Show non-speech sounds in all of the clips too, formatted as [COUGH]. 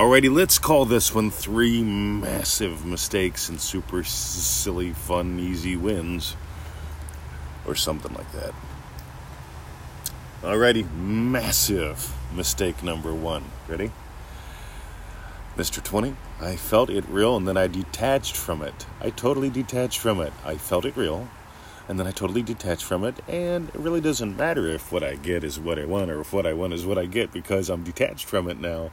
Alrighty, let's call this one three massive mistakes and super silly, fun, easy wins. Or something like that. Alrighty, massive mistake number one. Ready? Mr. 20, I felt it real and then I detached from it. I totally detached from it. I felt it real and then I totally detached from it. And it really doesn't matter if what I get is what I want or if what I want is what I get because I'm detached from it now.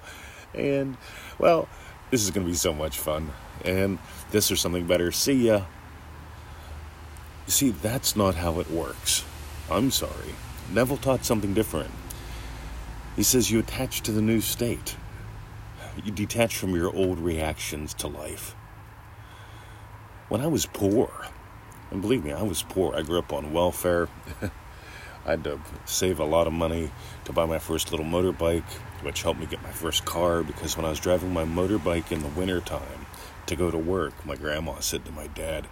And, well, this is going to be so much fun. And this or something better. See ya. You see, that's not how it works. I'm sorry. Neville taught something different. He says you attach to the new state. You detach from your old reactions to life. When I was poor, and believe me, I was poor. I grew up on welfare. [LAUGHS] I had to save a lot of money to buy my first little motorbike, which helped me get my first car because when I was driving my motorbike in the wintertime to go to work, my grandma said to my dad,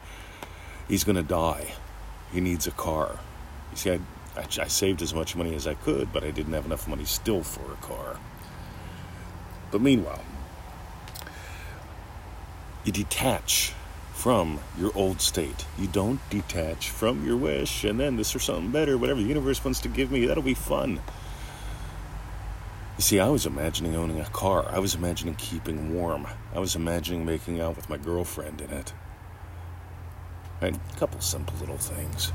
He's going to die. He needs a car. You see, I, I, I saved as much money as I could, but I didn't have enough money still for a car. But meanwhile, you detach from your old state. You don't detach from your wish and then this or something better, whatever the universe wants to give me, that'll be fun. You see, I was imagining owning a car. I was imagining keeping warm. I was imagining making out with my girlfriend in it. Right? A couple simple little things.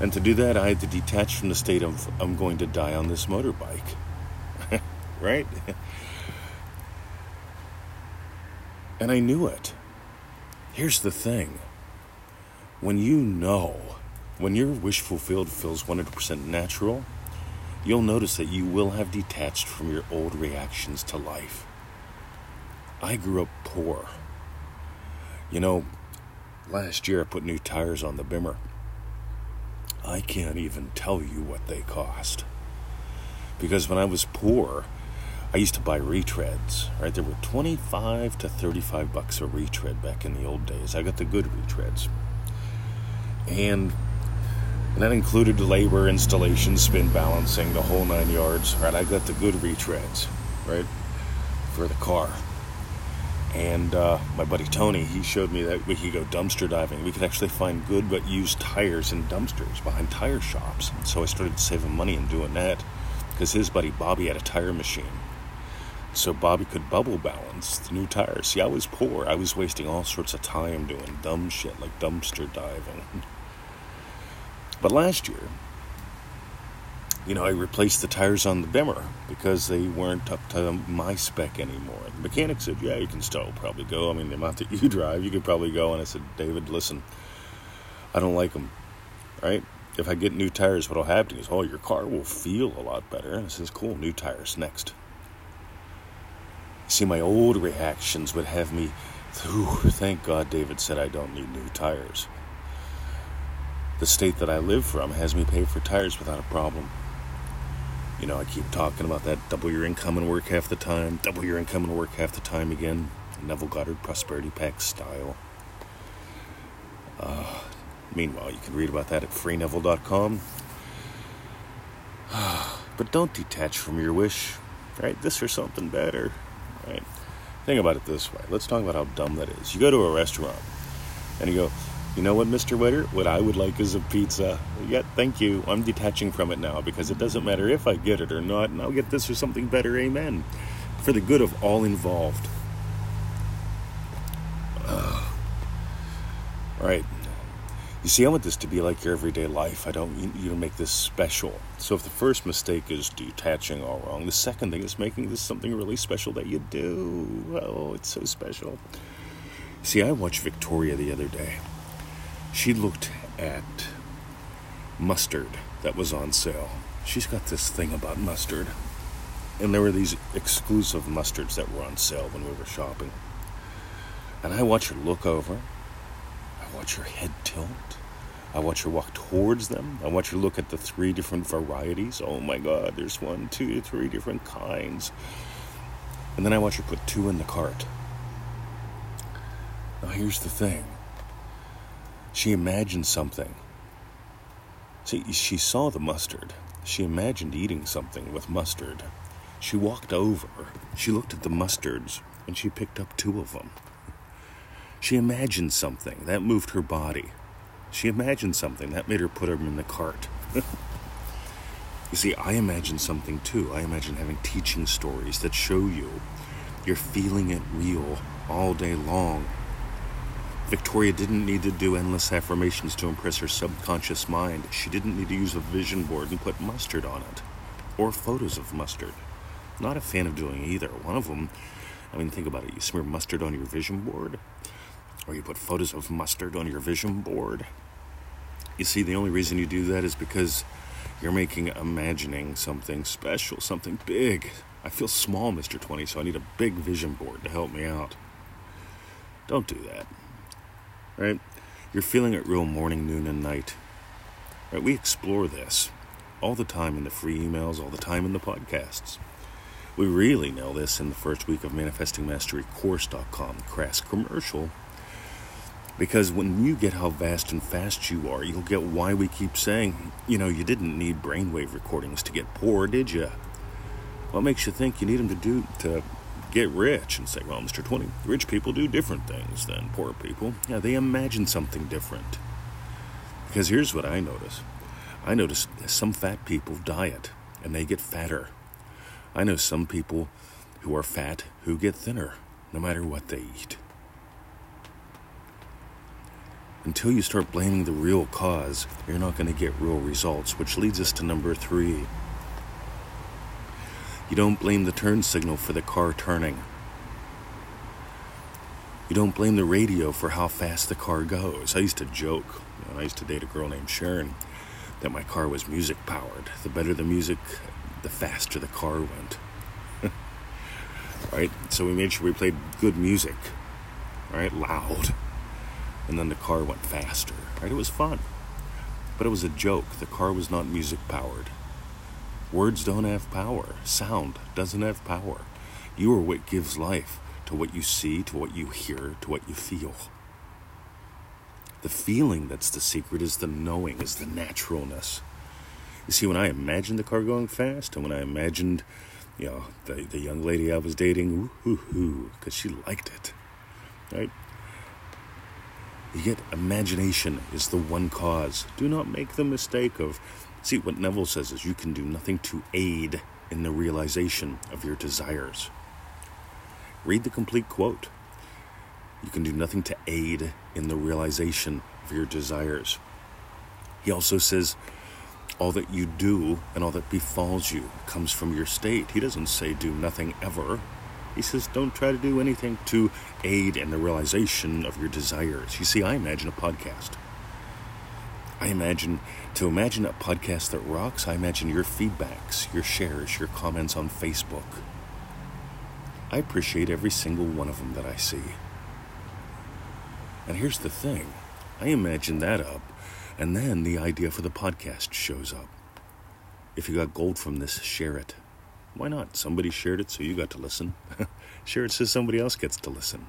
And to do that, I had to detach from the state of I'm going to die on this motorbike. [LAUGHS] right? [LAUGHS] and I knew it. Here's the thing when you know, when your wish fulfilled feels 100% natural, you'll notice that you will have detached from your old reactions to life. I grew up poor. You know, last year I put new tires on the Bimmer. I can't even tell you what they cost. Because when I was poor, I used to buy retreads, right? There were 25 to 35 bucks a retread back in the old days. I got the good retreads. And, and that included labor, installation, spin balancing, the whole nine yards, right? I got the good retreads, right? For the car. And uh, my buddy Tony, he showed me that we could go dumpster diving. We could actually find good but used tires in dumpsters behind tire shops. And So I started saving money and doing that because his buddy Bobby had a tire machine so Bobby could bubble balance the new tires. See, I was poor. I was wasting all sorts of time doing dumb shit like dumpster diving. But last year, you know, I replaced the tires on the Bimmer because they weren't up to my spec anymore. The mechanic said, Yeah, you can still probably go. I mean, the amount that you [LAUGHS] drive, you could probably go. And I said, David, listen, I don't like them, right? If I get new tires, what'll happen is, oh, your car will feel a lot better. And I says, cool, new tires next. See, my old reactions would have me, ooh, thank God David said I don't need new tires. The state that I live from has me pay for tires without a problem. You know, I keep talking about that double your income and work half the time, double your income and work half the time again. Neville Goddard Prosperity Pack style. Uh, meanwhile, you can read about that at freeneville.com. but don't detach from your wish, right? This or something better. Right? Think about it this way. Let's talk about how dumb that is. You go to a restaurant and you go, you know what, Mr. Waiter? What I would like is a pizza. Yeah, thank you. I'm detaching from it now because it doesn't matter if I get it or not, and I'll get this or something better. Amen. For the good of all involved. Uh, [SIGHS] all right. You see, I want this to be like your everyday life. I don't you to make this special. So if the first mistake is detaching all wrong, the second thing is making this something really special that you do. Oh, it's so special. See, I watched Victoria the other day. She looked at mustard that was on sale. She's got this thing about mustard. And there were these exclusive mustards that were on sale when we were shopping. And I watch her look over I watch her head tilt. I watch her walk towards them. I watch her look at the three different varieties. Oh my God, there's one, two, three different kinds. And then I watch her put two in the cart. Now, here's the thing she imagined something. See, she saw the mustard. She imagined eating something with mustard. She walked over. She looked at the mustards and she picked up two of them. She imagined something that moved her body. She imagined something that made her put them in the cart. [LAUGHS] you see, I imagine something too. I imagine having teaching stories that show you you're feeling it real all day long. Victoria didn't need to do endless affirmations to impress her subconscious mind. She didn't need to use a vision board and put mustard on it, or photos of mustard. Not a fan of doing either. One of them, I mean, think about it. You smear mustard on your vision board, or you put photos of mustard on your vision board. You see, the only reason you do that is because you're making imagining something special, something big. I feel small, Mr. 20, so I need a big vision board to help me out. Don't do that. Right? You're feeling it real morning, noon, and night. Right? We explore this all the time in the free emails, all the time in the podcasts. We really nail this in the first week of ManifestingMasteryCourse.com, crass commercial. Because when you get how vast and fast you are, you'll get why we keep saying, you know, you didn't need brainwave recordings to get poor, did you? What makes you think you need them to do to get rich and say, well, Mr. 20, rich people do different things than poor people? Yeah, they imagine something different. Because here's what I notice I notice some fat people diet and they get fatter. I know some people who are fat who get thinner no matter what they eat. Until you start blaming the real cause, you're not going to get real results, which leads us to number three. You don't blame the turn signal for the car turning. You don't blame the radio for how fast the car goes. I used to joke, you know, I used to date a girl named Sharon, that my car was music powered. The better the music, the faster the car went. [LAUGHS] right? So we made sure we played good music, right? Loud. And then the car went faster, right? It was fun. But it was a joke. The car was not music powered. Words don't have power. Sound doesn't have power. You are what gives life to what you see, to what you hear, to what you feel. The feeling that's the secret is the knowing, is the naturalness. You see, when I imagined the car going fast, and when I imagined, you know, the, the young lady I was dating, because she liked it, right? Yet imagination is the one cause. Do not make the mistake of, see, what Neville says is you can do nothing to aid in the realization of your desires. Read the complete quote. You can do nothing to aid in the realization of your desires. He also says, all that you do and all that befalls you comes from your state. He doesn't say do nothing ever. He says don't try to do anything to aid in the realization of your desires. You see, I imagine a podcast. I imagine to imagine a podcast that rocks, I imagine your feedbacks, your shares, your comments on Facebook. I appreciate every single one of them that I see. And here's the thing I imagine that up and then the idea for the podcast shows up. If you got gold from this, share it. Why not? Somebody shared it, so you got to listen. [LAUGHS] share it so somebody else gets to listen.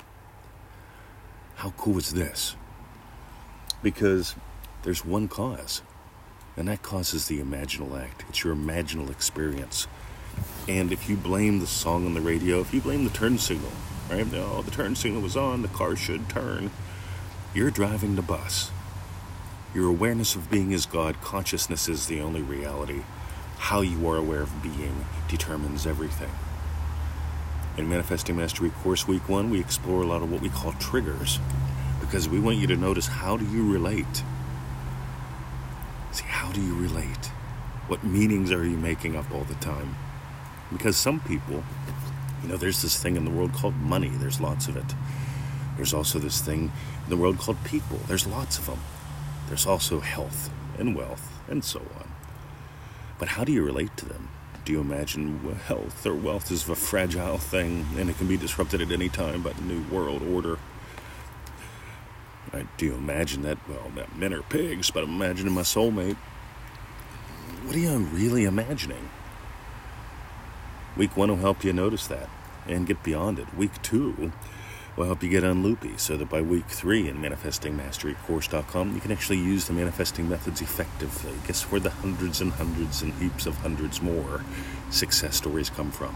How cool is this? Because there's one cause, and that cause is the imaginal act. It's your imaginal experience. And if you blame the song on the radio, if you blame the turn signal, right? Oh, the turn signal was on, the car should turn. You're driving the bus. Your awareness of being is God, consciousness is the only reality. How you are aware of being determines everything. In Manifesting Mastery Course Week 1, we explore a lot of what we call triggers because we want you to notice how do you relate? See, how do you relate? What meanings are you making up all the time? Because some people, you know, there's this thing in the world called money, there's lots of it. There's also this thing in the world called people, there's lots of them. There's also health and wealth and so on. But how do you relate to them? Do you imagine health or wealth is a fragile thing and it can be disrupted at any time by the new world order? Right? Do imagine that, well, that men are pigs, but I'm imagining my soulmate? What are you really imagining? Week one will help you notice that and get beyond it. Week two will help you get unloopy so that by week three in manifestingmasterycourse.com you can actually use the manifesting methods effectively. Guess where the hundreds and hundreds and heaps of hundreds more success stories come from?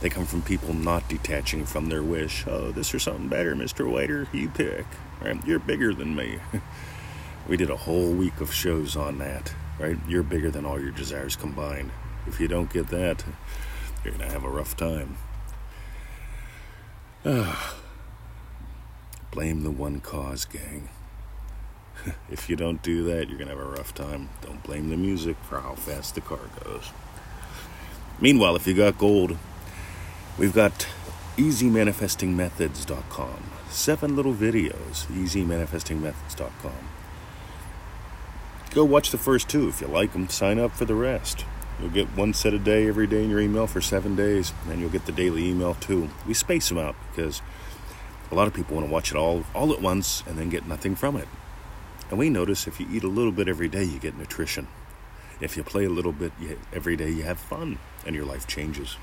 They come from people not detaching from their wish. Oh, this or something better, Mr. Waiter, you pick. Right? You're bigger than me. [LAUGHS] we did a whole week of shows on that, right? You're bigger than all your desires combined. If you don't get that, you're going to have a rough time. Blame the one cause, gang. [LAUGHS] if you don't do that, you're going to have a rough time. Don't blame the music for how fast the car goes. Meanwhile, if you got gold, we've got easymanifestingmethods.com. Seven little videos, easymanifestingmethods.com. Go watch the first two. If you like them, sign up for the rest. You'll get one set a day every day in your email for seven days, and you'll get the daily email too. We space them out because a lot of people want to watch it all all at once and then get nothing from it. And we notice if you eat a little bit every day, you get nutrition. If you play a little bit every day, you have fun and your life changes.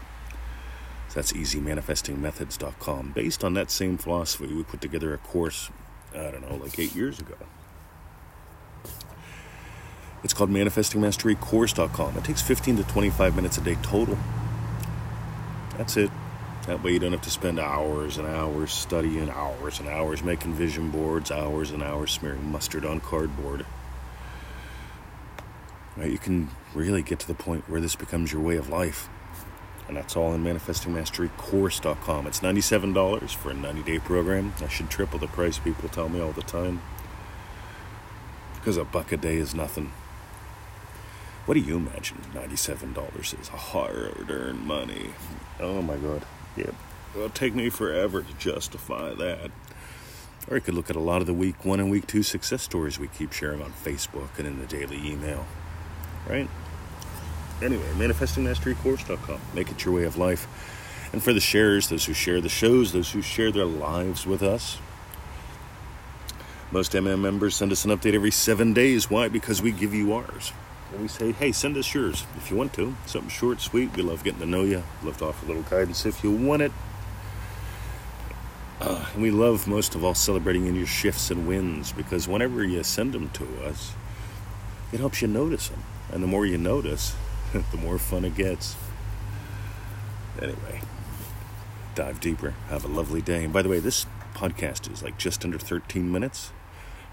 So that's easymanifestingmethods.com. Based on that same philosophy, we put together a course, I don't know, like eight years ago. It's called manifestingmasterycourse.com. It takes 15 to 25 minutes a day total. That's it. That way you don't have to spend hours and hours studying, hours and hours making vision boards, hours and hours smearing mustard on cardboard. Right, you can really get to the point where this becomes your way of life. And that's all in manifestingmasterycourse.com. It's $97 for a 90 day program. I should triple the price, people tell me all the time. Because a buck a day is nothing. What do you imagine $97 is? A hard earned money. Oh my god. Yeah. It'll take me forever to justify that. Or you could look at a lot of the week one and week two success stories we keep sharing on Facebook and in the daily email. Right? Anyway, manifestingmasterycourse.com. Make it your way of life. And for the sharers, those who share the shows, those who share their lives with us, most MM members send us an update every seven days. Why? Because we give you ours. We say, hey, send us yours if you want to. Something short, sweet. We love getting to know you. Love to offer a little guidance if you want it. Uh, and we love most of all celebrating in your shifts and wins because whenever you send them to us, it helps you notice them. And the more you notice, [LAUGHS] the more fun it gets. Anyway, dive deeper. Have a lovely day. And by the way, this podcast is like just under 13 minutes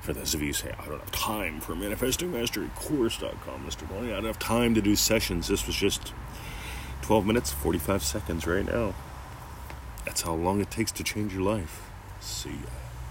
for those of you who say, I don't have time for manifestingmasterycourse.com, Mr. Bonnie. I don't have time to do sessions. This was just 12 minutes, 45 seconds right now. That's how long it takes to change your life. See ya.